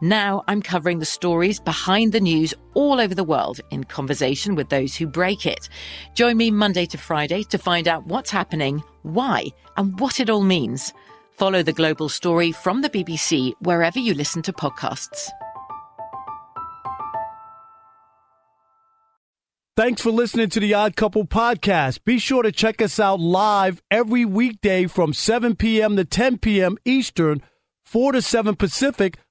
Now I'm covering the stories behind the news all over the world in conversation with those who break it. Join me Monday to Friday to find out what's happening, why, and what it all means. Follow the global story from the BBC wherever you listen to podcasts. Thanks for listening to the Odd Couple podcast. Be sure to check us out live every weekday from 7 p.m. to 10 p.m. Eastern, 4 to 7 Pacific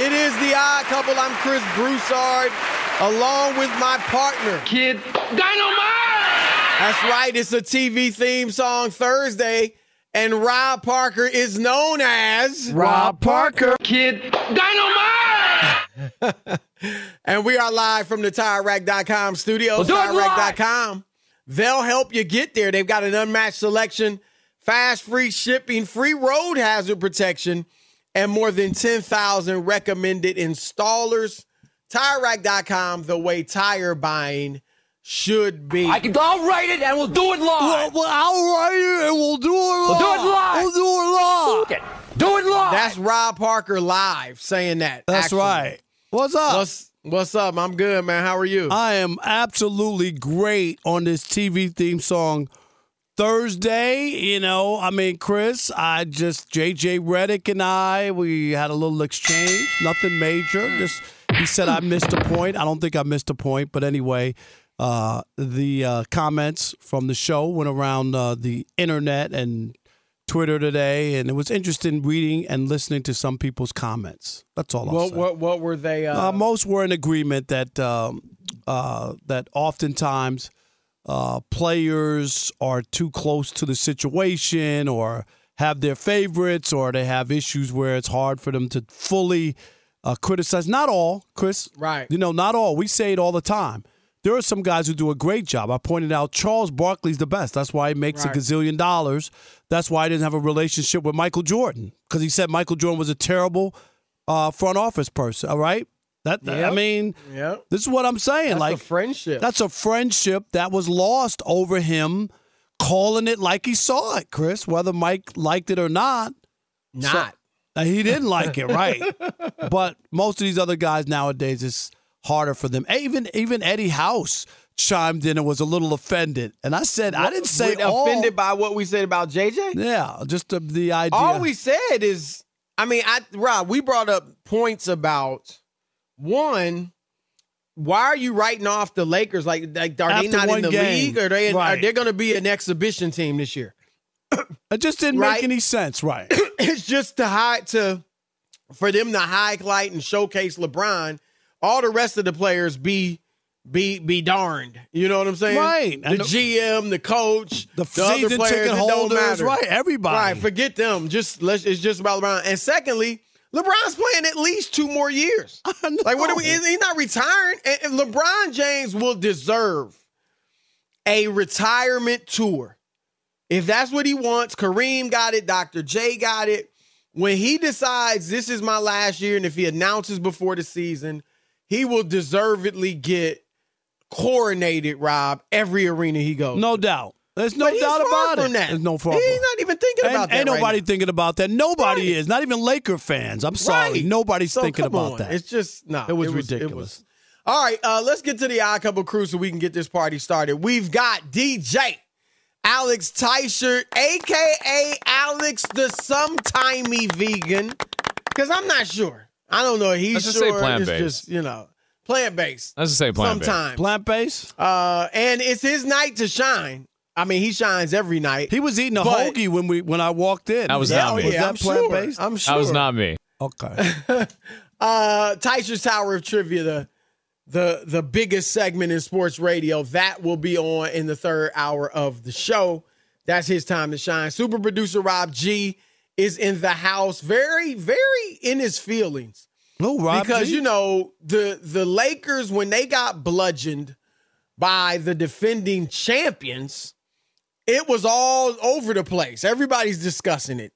It is the odd couple. I'm Chris Broussard, along with my partner, Kid Dynamite! That's right. It's a TV theme song Thursday, and Rob Parker is known as Rob Parker. Kid Dynamite! and we are live from the TireRack.com studios. We'll do it live. TireRack.com. They'll help you get there. They've got an unmatched selection, fast, free shipping, free road hazard protection, and more than 10,000 recommended installers. TireRack.com, the way tire buying should be. I can, I'll write it and we'll do it live. Well, I'll write it and we'll do it live. We'll do it live. We'll do it live. Okay. Do it live. That's Rob Parker live saying that. That's actually. right. What's up? What's, what's up? I'm good, man. How are you? I am absolutely great on this TV theme song. Thursday, you know, I mean, Chris, I just, JJ Redick and I, we had a little exchange, nothing major. Just, he said I missed a point. I don't think I missed a point, but anyway, uh, the uh, comments from the show went around uh, the internet and Twitter today, and it was interesting reading and listening to some people's comments. That's all what, what, what were they? Uh, Uh, most were in agreement that um, uh, that oftentimes uh, players are too close to the situation, or have their favorites, or they have issues where it's hard for them to fully uh, criticize. Not all, Chris. Right. You know, not all. We say it all the time. There are some guys who do a great job. I pointed out Charles Barkley's the best. That's why he makes Right. a gazillion dollars. That's why he didn't have a relationship with Michael Jordan because he said Michael Jordan was a terrible uh, front office person. All right. That, that- I mean, Yep. this is what I'm saying. That's like a friendship. that's a friendship that was lost over him calling it like he saw it, Chris. Whether Mike liked it or not, not. Uh, He didn't like it, right? but most of these other guys nowadays, it's harder for them. Even even Eddie House chimed in and was a little offended, and I said I didn't say all. offended by what we said about JJ. Yeah, just the, the idea. All we said is, I mean, I Rob, we brought up points about one. Why are you writing off the Lakers? Like, like are they not in the game. league? Or they Right. are they going to be an exhibition team this year? it just didn't Right. make any sense, right? it's just to hide to for them to highlight and showcase LeBron. All the rest of the players be be be darned. You know what I'm saying? Right. The the- GM, the coach, The, other season players, ticket holders, right? Everybody. Right, forget them. Just let's. It's just about LeBron. And secondly, LeBron's playing at least two more years. Like, what are we? He's not retiring. And, and LeBron James will deserve a retirement tour if that's what he wants. Kareem got it. Dr. J got it. When he decides this is my last year, and if he announces before the season, he will deservedly get coronated. Rob every arena he goes. No doubt. There's no But doubt about from it. that. There's no He's far. not even thinking Ain't, about that. ain't right nobody now. thinking about that. Nobody Right. is. Not even Laker fans. I'm sorry. Right. Nobody's So, thinking about on. that. It's just no. It was It ridiculous. was- all right, uh, let's get to the odd couple crew so we can get this party started. We've got DJ Alex Teicher, aka Alex the sometimey vegan, because I'm not sure. I don't know. He's Let's just say sure. plant-based. Just you know plant based. Let's just say plant-based. Sometimes, Plant based. uh, and it's his night to shine. I mean, he shines every night. He was eating a But- hoagie when we when I walked in. That was yeah, not me. Was yeah, that I'm plant sure. based? I'm sure. That was not me. Okay. uh Teicher's Tower of Trivia, the the the biggest segment in sports radio. That will be on in the third hour of the show. That's his time to shine. Super producer Rob G is in the house, very, very in his feelings. No, Rob. because G? you know, the the Lakers, when they got bludgeoned by the defending champions, it was all over the place. Everybody's discussing it.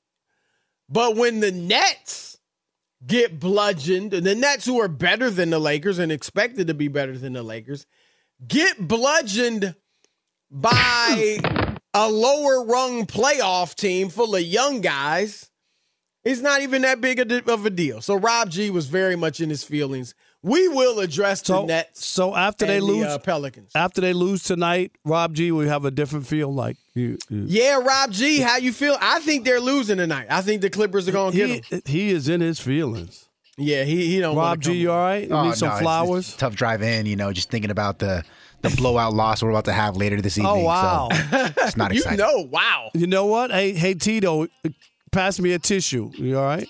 But when the Nets get bludgeoned, and the Nets, who are better than the Lakers and expected to be better than the Lakers, get bludgeoned by hmm. a lower rung playoff team full of young guys, it's not even that big of a deal. So Rob G was very much in his feelings. We will address the so Nets so after they and the, lose uh, Pelicans. after they lose tonight, Rob G we have a different feel. Like you, you- Yeah, Rob G, how you feel? I think they're losing tonight. I think the Clippers are going to get them. he is in his feelings. Yeah, he he don't. Rob G, come you all right? You Oh, need some no, flowers. It's, a tough drive in, you know, just thinking about the the blowout loss we're about to have later this evening. oh wow! So it's not exciting. You know, wow. you know what? Hey, hey Tito, pass me a tissue. You all right?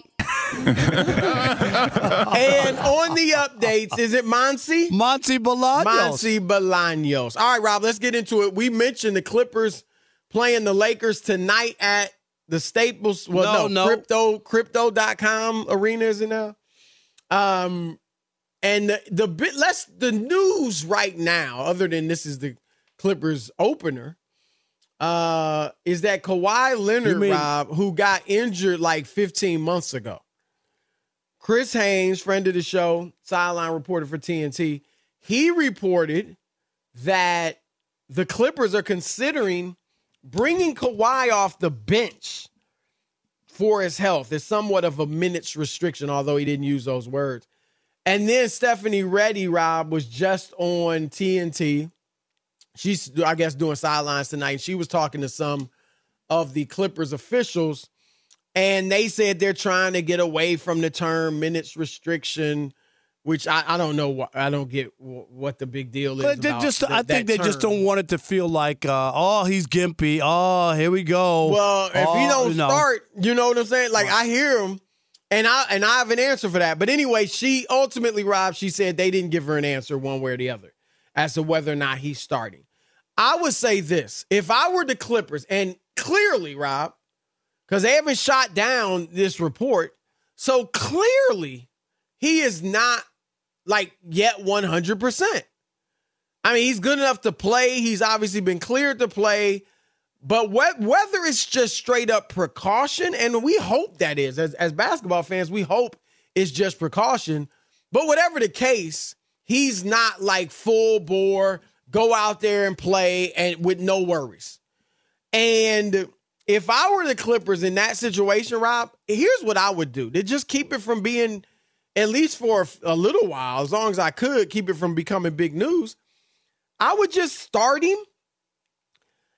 And on the updates, is it Monty? Monty Bolaños. Monty Bolaños. All right, Rob, let's get into it. We mentioned the Clippers playing the Lakers tonight at the Staples. Well, No, no, no. crypto crypto.com arena is it now? Um and the, the bit less the news right now, other than this is the Clippers opener, uh, is that Kawhi Leonard, mean- Rob, who got injured like 15 months ago. Chris Haynes, friend of the show, sideline reporter for TNT, he reported that the Clippers are considering bringing Kawhi off the bench for his health. There's somewhat of a minutes restriction, although he didn't use those words. And then Stephanie Ready, Rob, was just on TNT. She's, I guess, doing sidelines tonight. She was talking to some of the Clippers officials, and they said they're trying to get away from the term minutes restriction, which I, I don't know. What, I don't get what the big deal is. Just, I think they just don't want it to feel like, uh, oh, he's gimpy. Oh, here we go. Well, if oh, he don't know. start, you know what I'm saying? Like I hear him, and I and I have an answer for that. But anyway, she ultimately, Rob, she said they didn't give her an answer one way or the other as to whether or not he's starting. I would say this: if I were the Clippers, and clearly, Rob, because they haven't shot down this report, so clearly he is not like yet 100. percent I mean, he's good enough to play. He's obviously been cleared to play. But wh- whether it's just straight up precaution, and we hope that is, as, as basketball fans, we hope it's just precaution. But whatever the case, he's not like full bore, go out there and play and with no worries. And if I were the Clippers in that situation, Rob, here's what I would do to just keep it from being, at least for a little while, as long as I could, keep it from becoming big news. I would just start him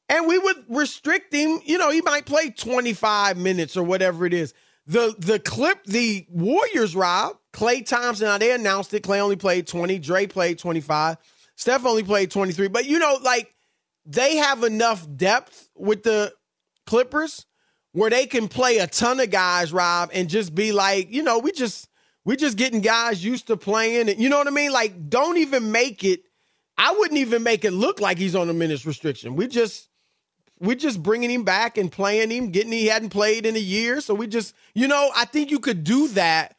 and we would restrict him. You know, he might play 25 minutes or whatever it is. The the clip, the Warriors, Rob, Klay Thompson, now they announced it. Klay only played 20, Dre played 25, Steph only played 23. But you know, like they have enough depth with the Clippers where they can play a ton of guys, Rob, and just be like, you know, we just we just getting guys used to playing. And you know what I mean? Like, don't even make it. I wouldn't even make it look like he's on a minutes restriction. We just we're just bringing him back and playing him, getting he hadn't played in a year. So we just, you know, I think you could do that.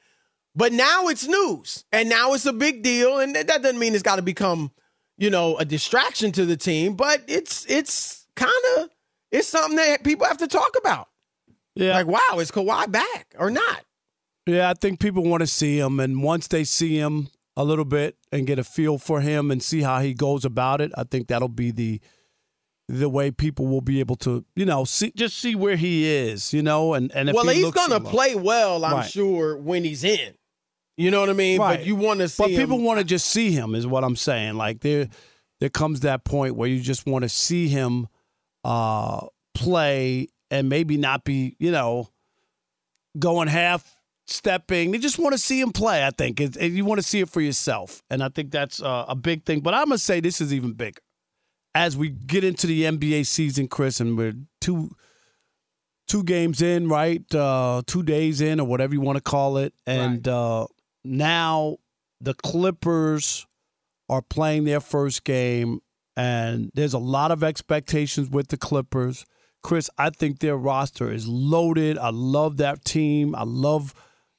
But now it's news and now it's a big deal. And that doesn't mean it's got to become, you know, a distraction to the team, but it's, it's kind of, it's something that people have to talk about. Yeah. Like, wow, is Kawhi back or not? Yeah, I think people want to see him. And once they see him a little bit and get a feel for him and see how he goes about it, I think that'll be the, the way people will be able to, you know, see just see where he is, you know, and and well, he he's gonna play well, I'm right. sure, when he's in. You know what I mean? Right. But you want to see. But people want to just see him, is what I'm saying. Like there, there comes that point where you just want to see him uh, play and maybe not be, you know, going half stepping. They just want to see him play. I think it, you want to see it for yourself, and I think that's uh, a big thing. But I'm gonna say this is even bigger as we get into the NBA season, Chris, and we're two two games in, right? Uh, two days in, or whatever you want to call it, and Right. uh, now the Clippers are playing their first game, and there's a lot of expectations with the Clippers. Chris, I think their roster is loaded. I love that team. I love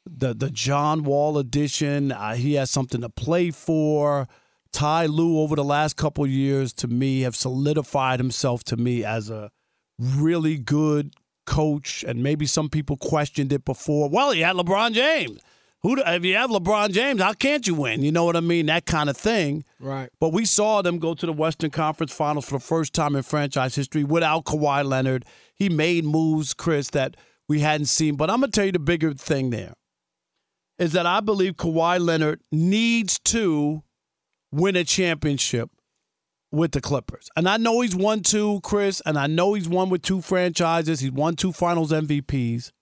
the the John Wall addition. Uh, he has something to play for. Ty Lue over the last couple years to me have solidified himself to me as a really good coach, and maybe some people questioned it before. Well, he had LeBron James. Who if you have LeBron James, how can't you win? You know what I mean? That kind of thing. Right. But we saw them go to the Western Conference Finals for the first time in franchise history without Kawhi Leonard. He made moves, Chris, that we hadn't seen. But I'm gonna tell you the bigger thing there is that I believe Kawhi Leonard needs to win a championship with the Clippers. And I know he's won two, Chris, and I know he's won with two franchises. He's won two finals MVPs.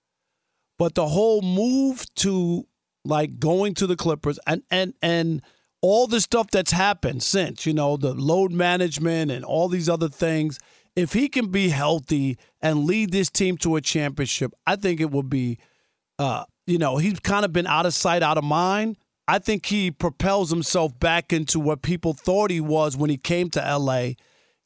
But the whole move to like going to the Clippers and and and all the stuff that's happened since, you know, the load management and all these other things, if he can be healthy and lead this team to a championship, I think it would be uh, you know, he's kind of been out of sight, out of mind. I think he propels himself back into what people thought he was when he came to LA.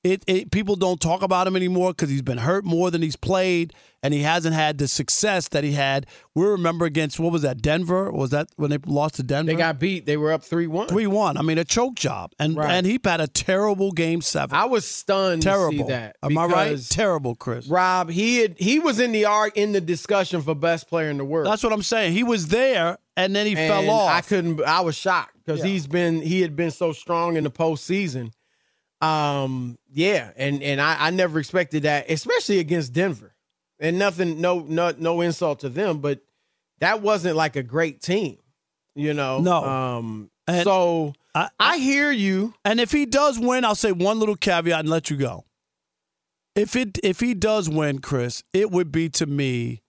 It, it people don't talk about him anymore because he's been hurt more than he's played, and he hasn't had the success that he had. We remember against what was that Denver? Was that when they lost to Denver? They got beat. They were up three one. three one. I mean, a choke job, and Right. and he had a terrible game seven. I was stunned terrible. to see that. Am I right? Terrible, Chris. Rob, he had he was in the art in the discussion for best player in the world. That's what I'm saying. He was there, and then he and fell off. I couldn't. I was shocked because Yeah. he's been he had been so strong in the postseason. Um, yeah, and and I, I never expected that, especially against Denver. And nothing, no, no, no insult to them, but that wasn't like a great team, you know. No. Um. And so I- I hear you. And if he does win, I'll say one little caveat and let you go. If it if he does win, Chris, it would be to me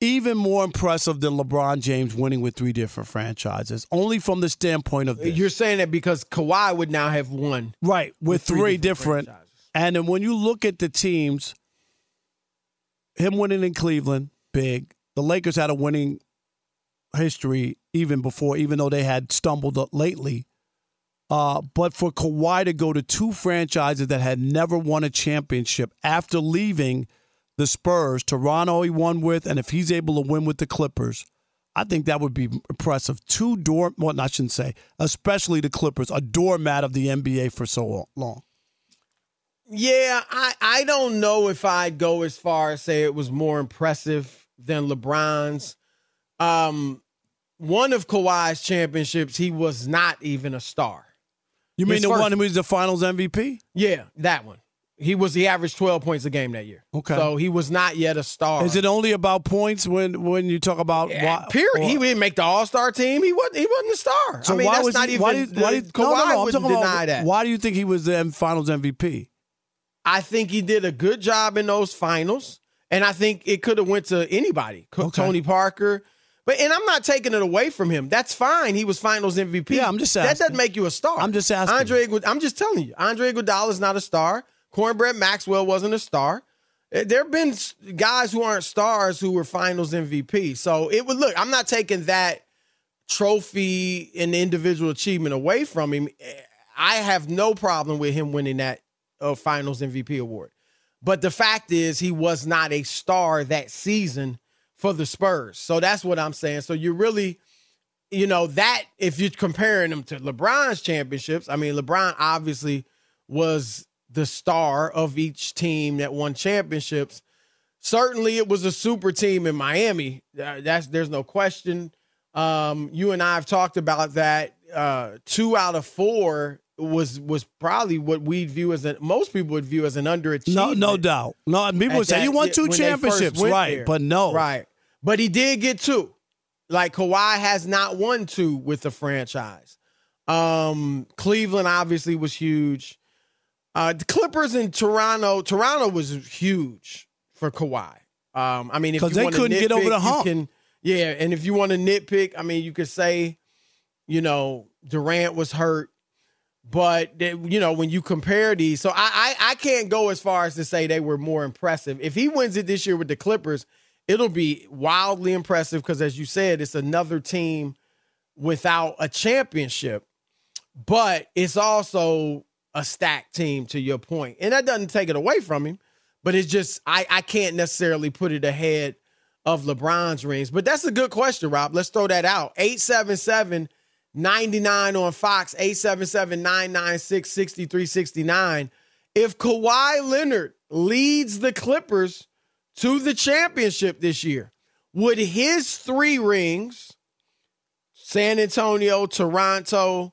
even more impressive than LeBron James winning with three different franchises. Only from the standpoint of this. You're saying that because Kawhi would now have won. right with, with three, three different. different and then when you look at the teams, him winning in Cleveland, big. The Lakers had a winning history even before, even though they had stumbled lately. Uh, but for Kawhi to go to two franchises that had never won a championship after leaving the Spurs, Toronto he won with, and if he's able to win with the Clippers, I think that would be impressive. Two door, well, I shouldn't say, especially the Clippers, a doormat of the NBA for so long. Yeah, I, I don't know if I'd go as far as say it was more impressive than LeBron's. Um, one of Kawhi's championships, he was not even a star. You mean His the first- one who was the Finals MVP? Yeah, that one. He was he averaged 12 points a game that year. Okay. So he was not yet a star. Is it only about points when when you talk about Yeah, why, period. or- he didn't make the All Star team. He wasn't. He wasn't a star. so I mean, why that's was not he, even. why you, why you, the- no, no, no, wouldn't talking about that. why do you think he was the Finals MVP? I think he did a good job in those finals, and I think it could have went to anybody, Okay. Tony Parker. But and I'm not taking it away from him. That's fine. He was Finals MVP. Yeah, I'm just that asking. doesn't make you a star. I'm just asking. Andre, I'm just telling you, Andre Iguodala is not a star. Cornbread Maxwell wasn't a star. Uh, There have been guys who aren't stars who were Finals MVP. So it would look. I'm not taking that trophy and individual achievement away from him. I have no problem with him winning that uh, Finals MVP award. But the fact is, he was not a star that season for the Spurs. So that's what I'm saying. So you really, you know, that if you're comparing him to LeBron's championships, I mean, LeBron obviously was the star of each team that won championships. Certainly, it was a super team in Miami. Uh, That's there's no question. Um, you and I have talked about that. Uh, two out of four was was probably what we'd view as a most people would view as an underachievement. No, no doubt. No, people at would say that- you won two when they first championships, right? there. But no, right. But he did get two. Like Kawhi has not won two with the franchise. Um, Cleveland obviously was huge. Uh, the Clippers in Toronto. Toronto was huge for Kawhi. Um, I mean, because they couldn't get over the hump. Can, yeah, and if you want to nitpick, I mean, you could say, you know, Durant was hurt, but they- you know, when you compare these, so I, I I can't go as far as to say they were more impressive. If he wins it this year with the Clippers, it'll be wildly impressive because, as you said, it's another team without a championship, but it's also a stacked team to your point, and that doesn't take it away from him. But it's just I I can't necessarily put it ahead of LeBron's rings. But that's a good question, Rob. Let's throw that out. 877 99 on Fox, 877 996 6369. If Kawhi Leonard leads the Clippers to the championship this year, would his three rings, San Antonio, Toronto,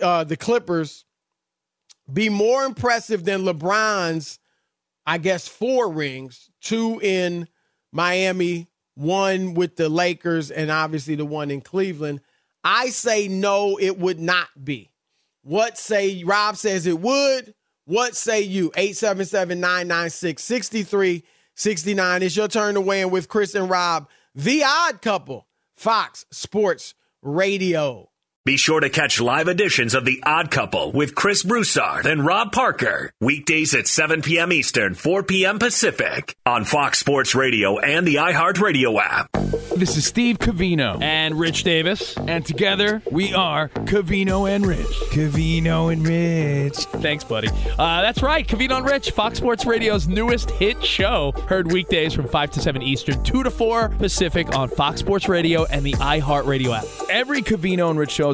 uh, the Clippers, be more impressive than LeBron's, I guess, four rings, two in Miami, one with the Lakers, and obviously the one in Cleveland. I say no, it would not be. What say Rob says it would? What say you? 877 996 6369. It's your turn to weigh in with Chris and Rob, the odd couple, Fox Sports Radio. Be sure to catch live editions of The Odd Couple with Chris Broussard and Rob Parker. Weekdays at 7 p.m. Eastern, 4 p.m. Pacific on Fox Sports Radio and the iHeartRadio app. This is Steve Covino and Rich Davis, and together we are Covino and Rich. Covino and Rich. Thanks, buddy. Uh, that's right, Covino and Rich, Fox Sports Radio's newest hit show. Heard weekdays from 5 to 7 Eastern, 2 to 4 Pacific on Fox Sports Radio and the iHeartRadio app. Every Covino and Rich show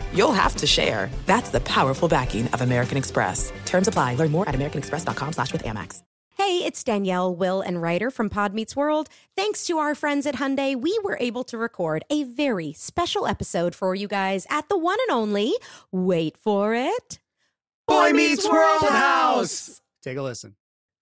you'll have to share. That's the powerful backing of American Express. Terms apply. Learn more at americanexpress.com slash with Amex. Hey, it's Danielle, Will, and Ryder from Pod Meets World. Thanks to our friends at Hyundai, we were able to record a very special episode for you guys at the one and only, wait for it, Boy Meets World House. Take a listen.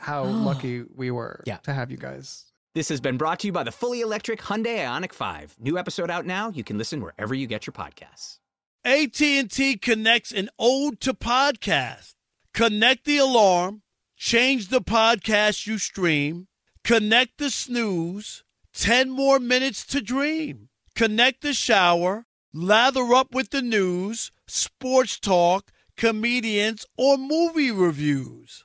how lucky we were Yeah. to have you guys. This has been brought to you by the fully electric Hyundai Ioniq 5. New episode out now. You can listen wherever you get your podcasts. AT&T connects an ode to podcast. Connect the alarm, change the podcast you stream, connect the snooze, 10 more minutes to dream. Connect the shower, lather up with the news, sports talk, comedians, or movie reviews.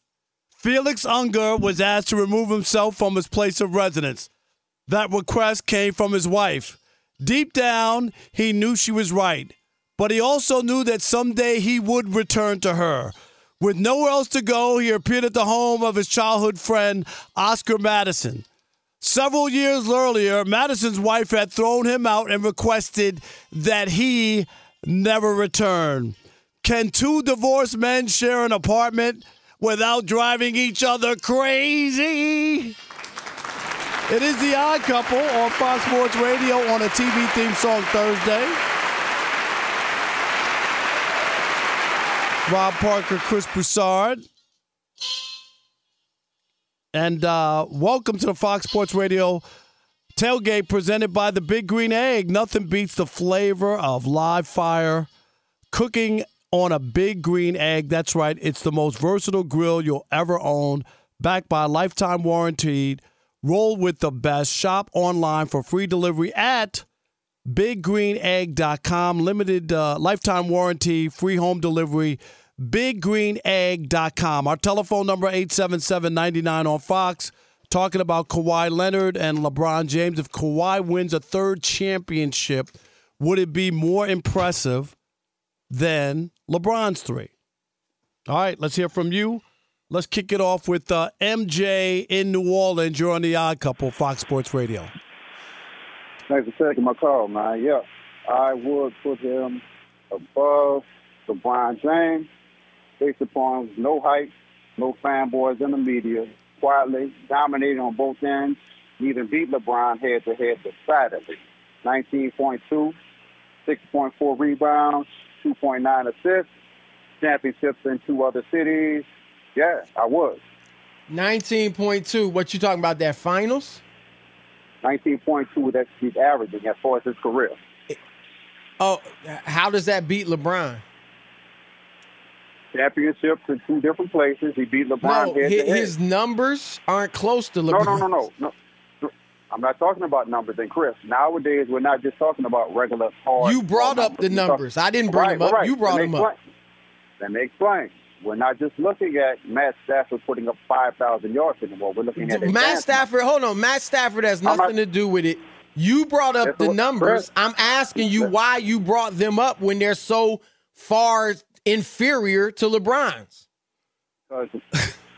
Felix Unger was asked to remove himself from his place of residence. That request came from his wife. Deep down, he knew she was right, but he also knew that someday he would return to her. With nowhere else to go, he appeared at the home of his childhood friend, Oscar Madison. Several years earlier, Madison's wife had thrown him out and requested that he never return. Can two divorced men share an apartment without driving each other crazy? It is the odd couple on Fox Sports Radio on a TV theme song Thursday. Rob Parker, Chris Broussard. And uh, welcome to the Fox Sports Radio tailgate presented by the Big Green Egg. Nothing beats the flavor of live fire cooking on a Big Green Egg. That's right, it's the most versatile grill you'll ever own, backed by a lifetime warranty. Roll with the best. Shop online for free delivery at biggreenegg.com. Limited uh, lifetime warranty, free home delivery. BigGreenEgg.com. Our telephone number 877-99 on Fox. Talking about Kawhi Leonard and LeBron James. If Kawhi wins a third championship, would it be more impressive than LeBron's three? All right, let's hear from you. Let's kick it off with uh, MJ in New Orleans. You're on the Odd Couple, Fox Sports Radio. Thanks for taking my call, man. Yeah, I would put him above LeBron James based upon no hype, no fanboys in the media, quietly dominating on both ends, even beat LeBron head to head decidedly. 19.2, 6.4 rebounds, 2.9 assists, championships in two other cities. Yeah, I was. 19.2. What you talking about? That finals? 19.2, that's his averaging as far as his career. Oh, how does that beat LeBron? Championships in two different places. He beat LeBron No, his, his numbers aren't close to No, LeBron. no, no, no, no. I'm not talking about numbers. And Chris, nowadays we're not just talking about regular hard. You brought up the We're numbers. I didn't bring Right, them up. right. You brought them up. explain. Let me explain. We're not just looking at Matt Stafford putting up 5,000 yards anymore. We're looking at Matt. Stafford, hold on. Matt Stafford has I'm not- nothing to do with it. You brought up the numbers. Chris. I'm asking you why you brought them up when they're so far inferior to LeBron's.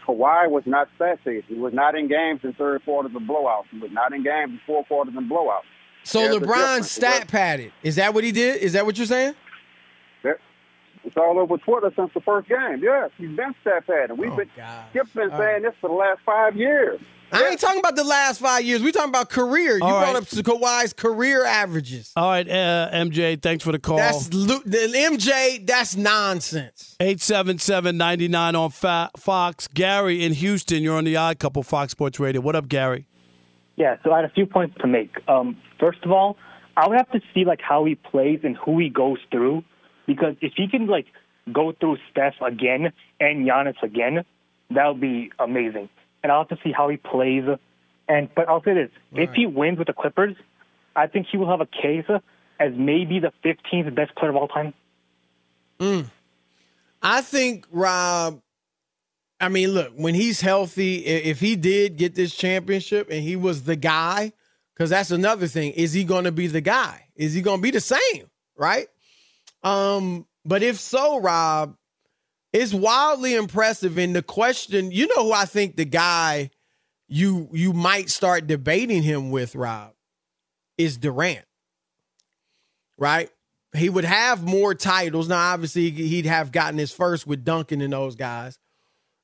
Because Kawhi was not stat chasing. He was not in games in third quarters and blowouts. He was not in games in fourth quarters and blowouts. So There's LeBron stat padded. Is that what he did? Is that what you're saying? There- It's all over Twitter since the first game. Yes, he's been stat padding. We've been Skip's been All saying this for the last five years. I ain't talking about the last five years. We're talking about career. You All brought right. up Kawhi's career averages. All right, uh, MJ, thanks for the call. That's lo- the MJ. That's nonsense. 877-99 on Fa- Fox. Gary in Houston, you're on the Odd Couple Fox Sports Radio. What up, Gary? Yeah, so I had a few points to make. Um, first of all, I would have to see like how he plays and who he goes through, because if he can like go through Steph again and Giannis again, that would be amazing. And I'll have to see how he plays. And but I'll say this: if he wins with the Clippers, I think he will have a case as maybe the 15th best player of all time. Mm. I think Rob. I mean, look, when he's healthy, if he did get this championship and he was the guy, because that's another thing. Is he going to be the guy? Is he going to be the same? Right. Um. But if so, Rob, it's wildly impressive. And the question, you know, who I think the guy you you might start debating him with, Rob, is Durant. Right. He would have more titles. Now, obviously, he'd have gotten his first with Duncan and those guys.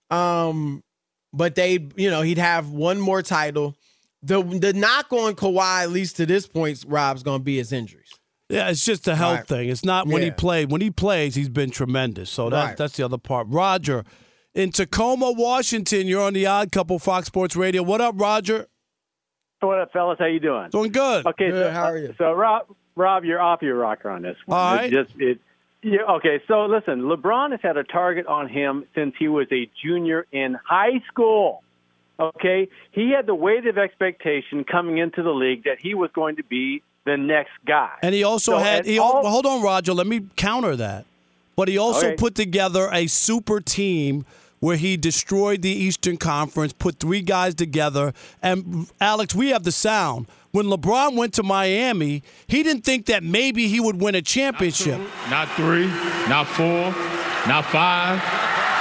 Um, but they, you know, he'd have one more title. The the knock on Kawhi, at least to this point, Rob's to be his injuries. Yeah, it's just a health Right. thing. It's not when he played. When he plays, he's been tremendous. So that, Right. that's the other part. Roger, in Tacoma, Washington, you're on the Odd Couple Fox Sports Radio. What up, Roger? What up, fellas? How you doing? Doing good. Okay, Good, so, how uh, are you? So, Rob, Rob, you're off your rocker on this one. All It just it. Yeah, okay, so listen, LeBron has had a target on him since he was a junior in high school. Okay, he had the weight of expectation coming into the league that he was going to be the next guy. And he also So, had. He, all- hold on, Roger. Let me counter that. But he also Okay. put together a super team where he destroyed the Eastern Conference, put three guys together. And Alex, we have the sound. When LeBron went to Miami, he didn't think that maybe he would win a championship. Not three, not four, not five,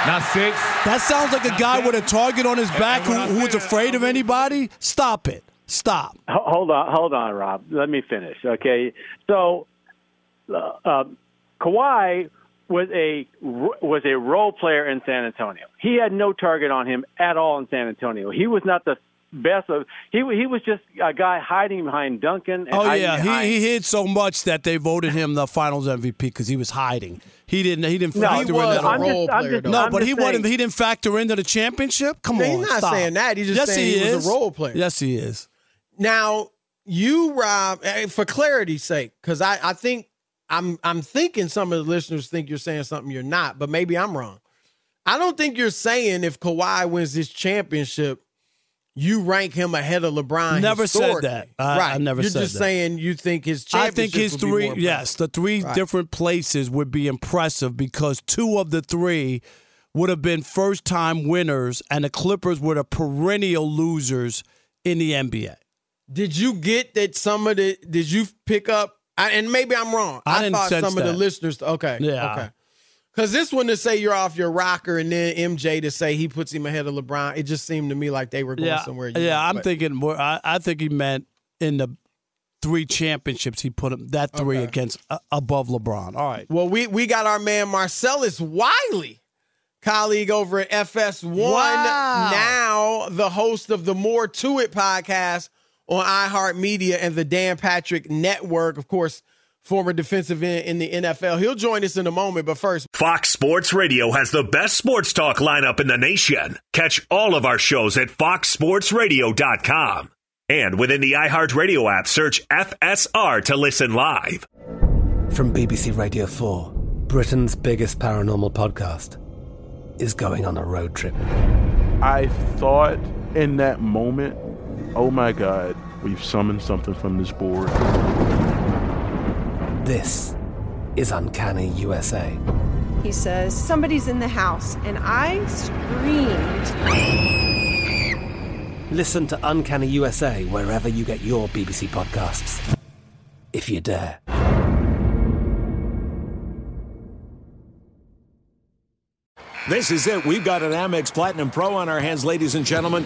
not six. That sounds like a guy with a target on his back who, who was afraid of anybody. Stop it. Stop. Hold on, hold on, Rob. Let me finish. Okay, so uh, um, Kawhi was a was a role player in San Antonio. He had no target on him at all in San Antonio. He was not the best of. He he was just a guy hiding behind Duncan. And Oh yeah, behind- he, he hid so much that they voted him the Finals MVP because he was hiding. He didn't. He didn't No, factor he was in a that. role I'm just- I'm player, just- no, I'm but just he wasn't. He didn't factor into the championship. Come No, on, he's not stop. saying that. He's just yes, saying he, he was is. a role player. Yes, he is. Now, you, Rob, for clarity's sake, because I, I think I'm I'm thinking some of the listeners think you're saying something you're not, but maybe I'm wrong. I don't think you're saying if Kawhi wins this championship, you rank him ahead of LeBron. Never said that. I- I right. never You're said just saying you think his I think his three, yes, the three Right. different places would be impressive because two of the three would have been first time winners, and the Clippers were the perennial losers in the NBA. Did you get that some of the? Did you pick up? I, and maybe I'm wrong. I I, didn't thought some of the listeners. Okay. Yeah. Okay. Because this one to say you're off your rocker, and then MJ to say he puts him ahead of LeBron, it just seemed to me like they were going yeah, somewhere. yeah. went, I'm but- thinking more. I, I think he meant in the three championships he put him that three Okay. against uh, above LeBron. All right. Well, we we got our man Marcellus Wiley, colleague over at FS1, Wow. now the host of the More to It podcast on iHeartMedia and the Dan Patrick Network. Of course, former defensive end in the NFL. He'll join us in a moment, but first, Fox Sports Radio has the best sports talk lineup in the nation. Catch all of our shows at foxsportsradio.com. And within the iHeartRadio app, search FSR to listen live. From BBC Radio 4, Britain's biggest paranormal podcast is going on a road trip. I thought in that moment, oh my God, we've summoned something from this board. This is Uncanny USA. He says, Somebody's in the house. And I screamed. Listen to Uncanny USA wherever you get your BBC podcasts, if you dare. This is it. We've got an Amex Platinum Pro on our hands, ladies and gentlemen.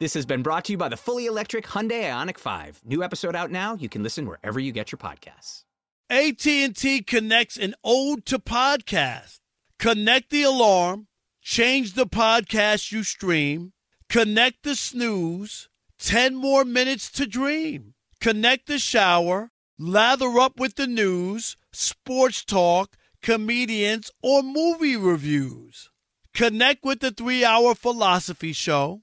This has been brought to you by the fully electric Hyundai Ioniq 5. New episode out now. You can listen wherever you get your podcasts. AT&T connects an ode to podcast. Connect the alarm, change the podcast you stream, connect the snooze, 10 more minutes to dream. Connect the shower, lather up with the news, sports talk, comedians, or movie reviews. Connect with the 3-hour philosophy show.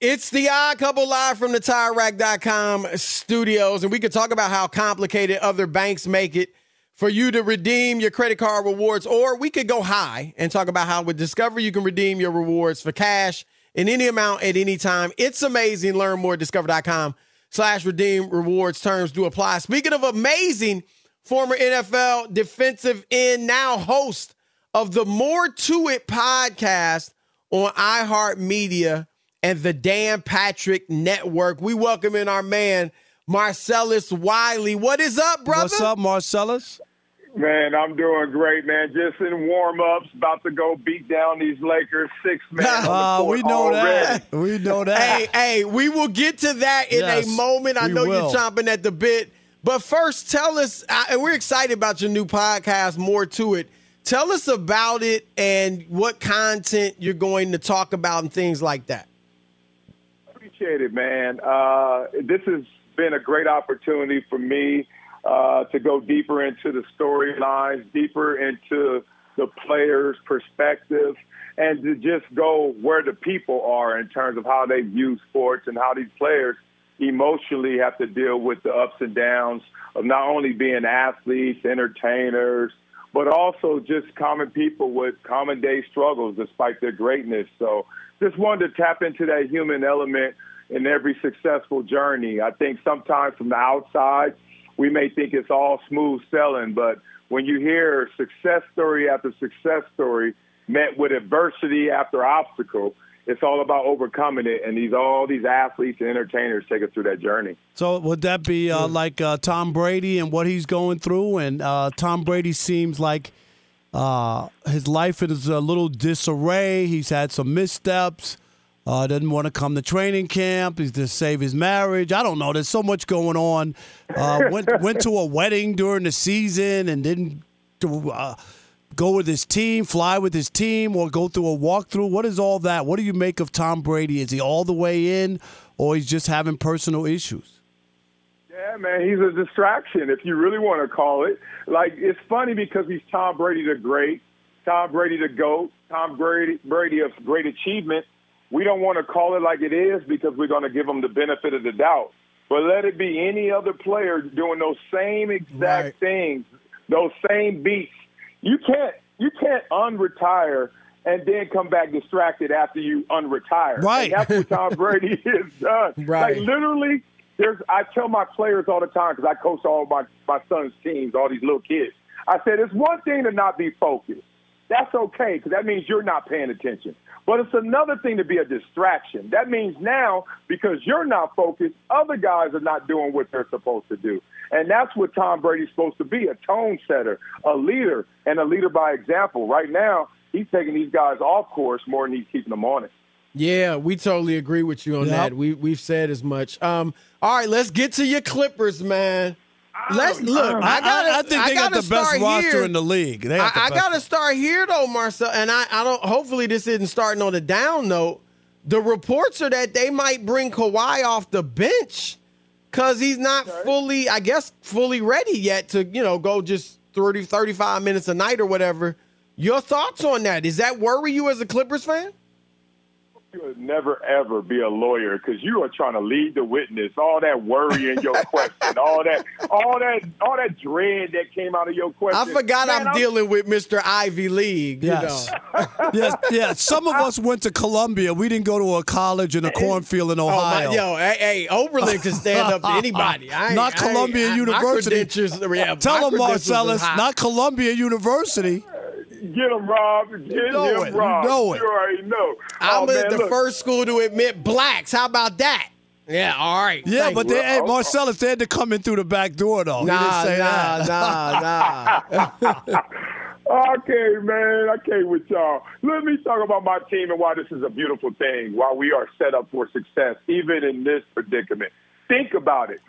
It's the odd couple live from the TireRack.com studios, and we could talk about how complicated other banks make it for you to redeem your credit card rewards, or we could go high and talk about how with Discover you can redeem your rewards for cash in any amount at any time. It's amazing. Learn more at discover.com slash redeem rewards. Terms do apply. Speaking of amazing, former NFL defensive end, now host of the More To It podcast on iHeartMedia and the Dan Patrick Network. We welcome in our man, Marcellus Wiley. What is up, brother? What's up, Marcellus? Man, I'm doing great, man. Just in warm ups, about to go beat down these Lakers six man. on the Uh, court we know already. that. We know that. Hey, hey, we will get to that in Yes, a moment. I know will. you're chomping at the bit. But first, tell us, uh, and we're excited about your new podcast, More to It. Tell us about it and what content you're going to talk about and things like that. Appreciate it, man. Uh, this has been a great opportunity for me uh, to go deeper into the storylines, deeper into the players' perspective, and to just go where the people are in terms of how they view sports and how these players emotionally have to deal with the ups and downs of not only being athletes, entertainers, but also just common people with common day struggles despite their greatness. So just wanted to tap into that human element in every successful journey. I think sometimes from the outside, we may think it's all smooth sailing, but when you hear success story after success story met with adversity after obstacle, it's all about overcoming it. And these all these athletes and entertainers take us through that journey. So would that be uh, like uh, Tom Brady and what he's going through? And uh, Tom Brady seems like uh, his life is a little disarray. He's had some missteps. Uh, doesn't want to come to training camp. He's to save his marriage. I don't know. There's so much going on. Uh, went went to a wedding during the season and didn't uh, go with his team, fly with his team, or go through a walkthrough. What is all that? What do you make of Tom Brady? Is he all the way in, or he's just having personal issues? Yeah, man, he's a distraction if you really want to call it. Like it's funny because he's Tom Brady the great, Tom Brady the goat, Tom Brady Brady of great achievement. We don't want to call it like it is because we're going to give them the benefit of the doubt. But let it be any other player doing those same exact Right. things, those same beats. You can't you can't unretire and then come back distracted after you unretire. Right. And that's what Tom Brady has done. Right. Like literally, there's. I tell my players all the time because I coach all my my son's teams, all these little kids. I said it's one thing to not be focused. That's okay because that means you're not paying attention. But it's another thing to be a distraction. That means now because you're not focused, other guys are not doing what they're supposed to do. And that's what Tom Brady's supposed to be a tone setter, a leader, and a leader by example. Right now, he's taking these guys off course more than he's keeping them on it. Yeah, we totally agree with you on Yep. that. We we've said as much. Um, all right, let's get to your Clippers, man. Let's look. I, I, gotta, I think they got gotta the best roster here. in the league. They I, the I gotta start here though, Marcel. And I, I don't. Hopefully, this isn't starting on a down note. The reports are that they might bring Kawhi off the bench because he's not fully, I guess, fully ready yet to you know go just 30, 35 minutes a night or whatever. Your thoughts on that? Does that worry you as a Clippers fan? You would never ever be a lawyer because you are trying to lead the witness. All that worry in your question, all that, all that, all that dread that came out of your question. I forgot Man, I'm dealing with Mr. Ivy League. Yes. You know. yes, yeah. Some of us went to Columbia. We didn't go to a college in a cornfield in Oh, my, Ohio. yo, hey, hey, Oberlin can stand up to anybody. I not I Columbia I- University. yeah, Tell him, credentials is Marcellus, not Columbia University. Get him, Rob. Get know him, it. You Rob. know it. You already know. I'm oh, man, the look. first school to admit blacks. How about that? Yeah, all right. Yeah, Thank but you. they, hey, Marcellus, they had to come in through the back door, though. Nah, he didn't say nah, that. nah, nah. Okay, man, I can't with y'all. Let me talk about my team and why this is a beautiful thing, why we are set up for success, even in this predicament. Think about it.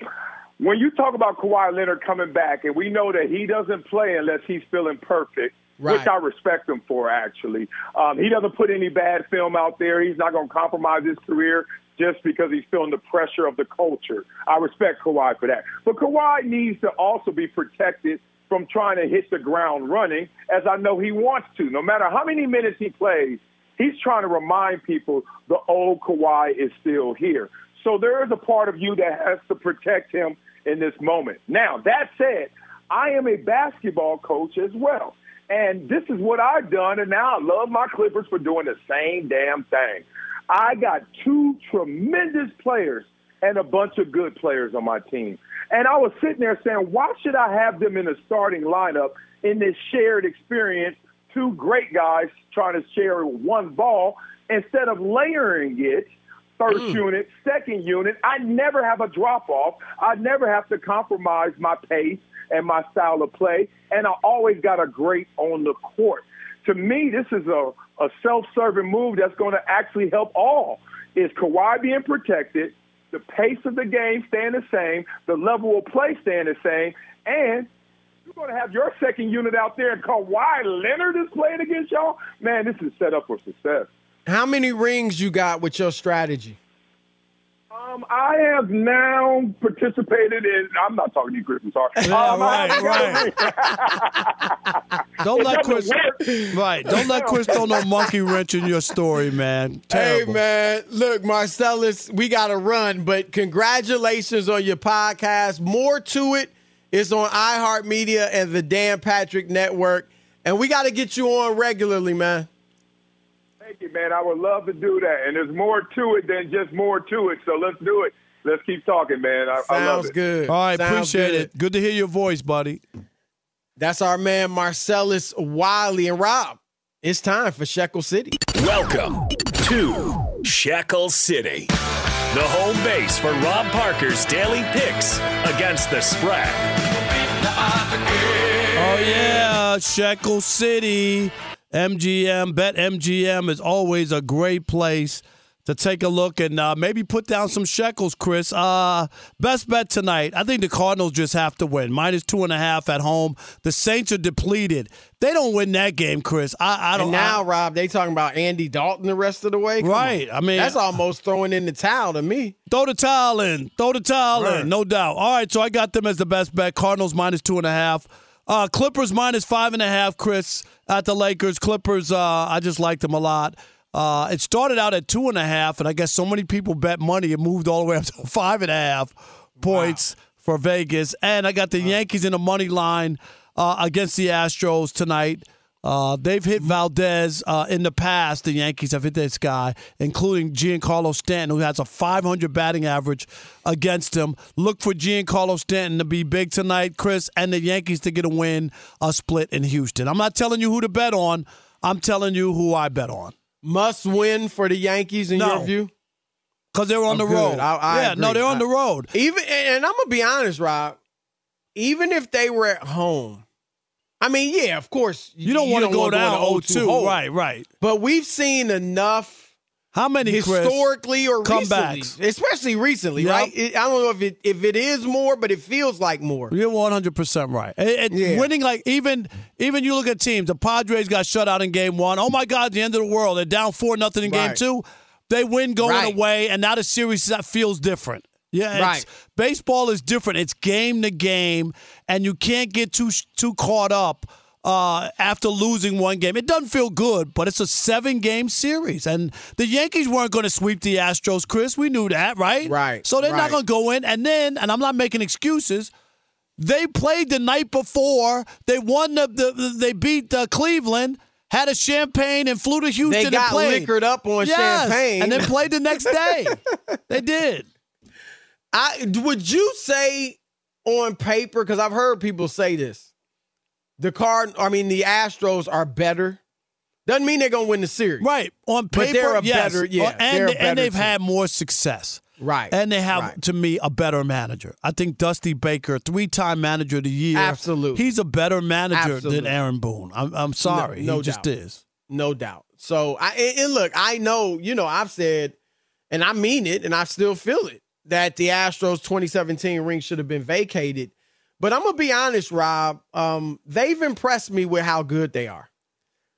When you talk about Kawhi Leonard coming back, and we know that he doesn't play unless he's feeling perfect, Right. which I respect him for, actually. Um, he doesn't put any bad film out there. He's not going to compromise his career just because he's feeling the pressure of the culture. I respect Kawhi for that. But Kawhi needs to also be protected from trying to hit the ground running, as I know he wants to. No matter how many minutes he plays, he's trying to remind people the old Kawhi is still here. So there is a part of you that has to protect him in this moment. Now, that said, I am a basketball coach as well. And this is what I've done, and now I love my Clippers for doing the same damn thing. I got two tremendous players and a bunch of good players on my team. And I was sitting there saying, why should I have them in the starting lineup in this shared experience? Two great guys trying to share one ball instead of layering it first mm. unit, second unit. I never have a drop off. I never have to compromise my pace and my style of play. And I always got a great on the court. To me, this is a, a self serving move that's going to actually help all. Is Kawhi being protected, the pace of the game staying the same, the level of play staying the same, and you're going to have your second unit out there and Kawhi Leonard is playing against y'all. Man, this is set up for success. How many rings you got with your strategy? Um, I have now participated in. I'm not talking to you, Chris. I'm sorry. Yeah, Um, I- right, Don't let Chris. Right. Don't let Chris throw no monkey wrench in your story, man. Terrible. Hey man, look, Marcellus, we got to run, but congratulations on your podcast. More to it is on iHeartMedia and the Dan Patrick Network, and we got to get you on regularly, man. Thank you, man. I would love to do that. And there's more to it than just more to it. So let's do it. Let's keep talking, man. I, I love Sounds it. good. All right, Sounds appreciate good. it. Good to hear your voice, buddy. That's our man Marcellus Wiley and Rob. It's time for Shekel City. Welcome to Shekel City, the home base for Rob Parker's daily picks against the spread. Oh yeah, Shekel City, MGM, Bet MGM is always a great place to take a look and uh, maybe put down some shekels, Chris. Uh, best bet tonight. I think the Cardinals just have to win. Minus two and a half at home. The Saints are depleted. They don't win that game, Chris. I, I don't. And now, I, Rob, they talking about Andy Dalton the rest of the way. Come Right. on. I mean- that's almost throwing in the towel to me. Throw the towel in. Throw the towel Right. in. No doubt. All right, so I got them as the best bet. Cardinals minus two and a half. Uh, Clippers minus five and a half, Chris, at the Lakers. Clippers, uh, I just liked them a lot. Uh, it started out at two and a half, and I guess so many people bet money, it moved all the way up to five and a half points for Vegas. And I got the Yankees in the money line uh, against the Astros tonight. Uh, they've hit Valdez uh, in the past. The Yankees have hit this guy, including Giancarlo Stanton, who has a 500 batting average against him. Look for Giancarlo Stanton to be big tonight, Chris, and the Yankees to get a win, a split in Houston. I'm not telling you who to bet on. I'm telling you who I bet on. Must win for the Yankees in No. your view? Because they're on Oh, the good. road. I- I yeah, no, they're on the road. Even and I'm gonna be honest, Rob. Even if they were at home, I mean, yeah, of course, You don't want to go down to 0-2. hole. Right, right. But we've seen enough How many, Chris? historically or comebacks? recently, especially recently, Yep. right? It- I don't know if it if it is more, but it feels like more. You're 100 percent right. It- it- Yeah. Winning like even even you look at teams. The Padres got shut out in game one. Oh my God, the end of the world. They're down four nothing in game two. They win going Right. away, and now the series that feels different. Yeah, it's, Right. Baseball is different. It's game to game, and you can't get too too caught up uh, after losing one game. It doesn't feel good, but it's a seven game series, and the Yankees weren't going to sweep the Astros. Chris, we knew that, right? Right, So they're not going to go in, and then, and I'm not making excuses. They played the night before. They won the, the they beat uh, Cleveland. Had a champagne and flew to Houston. They and got played. liquored up on Yes, champagne. and then played the next day. they did. I would you say on paper because I've heard people say this. The card, I mean, the Astros are better. Doesn't mean they're gonna win the series, Right on paper, But they're a yes. better, yeah, Uh, and they're a and they've team. had more success. right? And they have, right. to me, a better manager. I think Dusty Baker, three-time manager of the year. Absolutely. he's a better manager Absolutely. than Aaron Boone. I'm, I'm sorry, no he just doubt. is. no doubt. So I and, and look, I know, you know, I've said, and I mean it, and I still feel it that the Astros 2017 ring should have been vacated. But I'm gonna be honest, Rob. Um, they've impressed me with how good they are.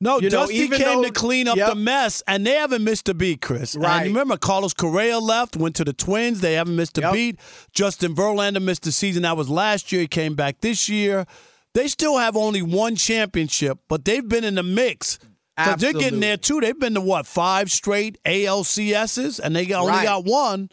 No, You Dusty even came though- to clean up Yep. the mess, and they haven't missed a beat, Chris. And Right. you remember Carlos Correa left, went to the Twins. They haven't missed a Yep. beat. Justin Verlander missed the season. That was last year. He came back this year. They still have only one championship, but they've been in the mix. Because they're getting there too. They've been to what five straight ALCSs, and they only Right. got one.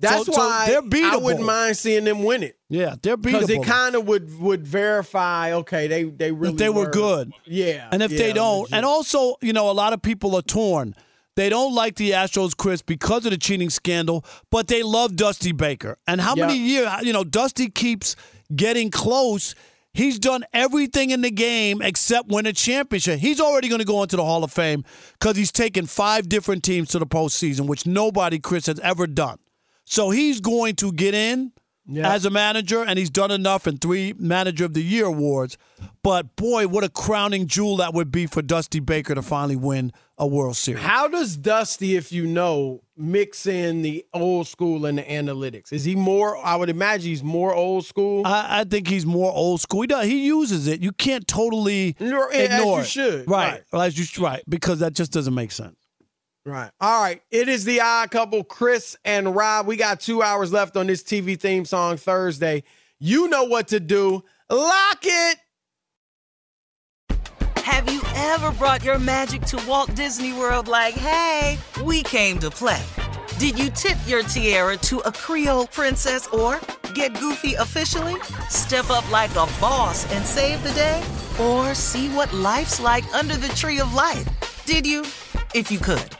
That's So- so why they're I wouldn't mind seeing them win it. Yeah, they're beatable Because it kind of would would verify, okay, they they really if they were, good. Yeah, And if yeah, they don't, legit. and also, you know, a lot of people are torn. They don't like the Astros, Chris, because of the cheating scandal, but they love Dusty Baker. And how many years, you know, Dusty keeps getting close. He's done everything in the game except win a championship. He's already going to go into the Hall of Fame because he's taken five different teams to the postseason, which nobody, Chris, has ever done. So he's going to get in Yeah. as a manager, and he's done enough in three Manager of the Year awards. But boy, what a crowning jewel that would be for Dusty Baker to finally win a World Series. How does Dusty, if you know, mix in the old school and the analytics? Is he more? I would imagine he's more old school. I, I think he's more old school. He does, he uses it. You can't totally Nor- as ignore you it. should, right? As you right? Because that just doesn't make sense. Right. All right. It is the odd couple, Chris and Rob. We got two hours left on this TV theme song Thursday. You know what to do. Lock it. Have you ever brought your magic to Walt Disney World like, hey, we came to play? Did you tip your tiara to a Creole princess or get goofy officially? Step up like a boss and save the day? Or see what life's like under the tree of life? Did you? If you could.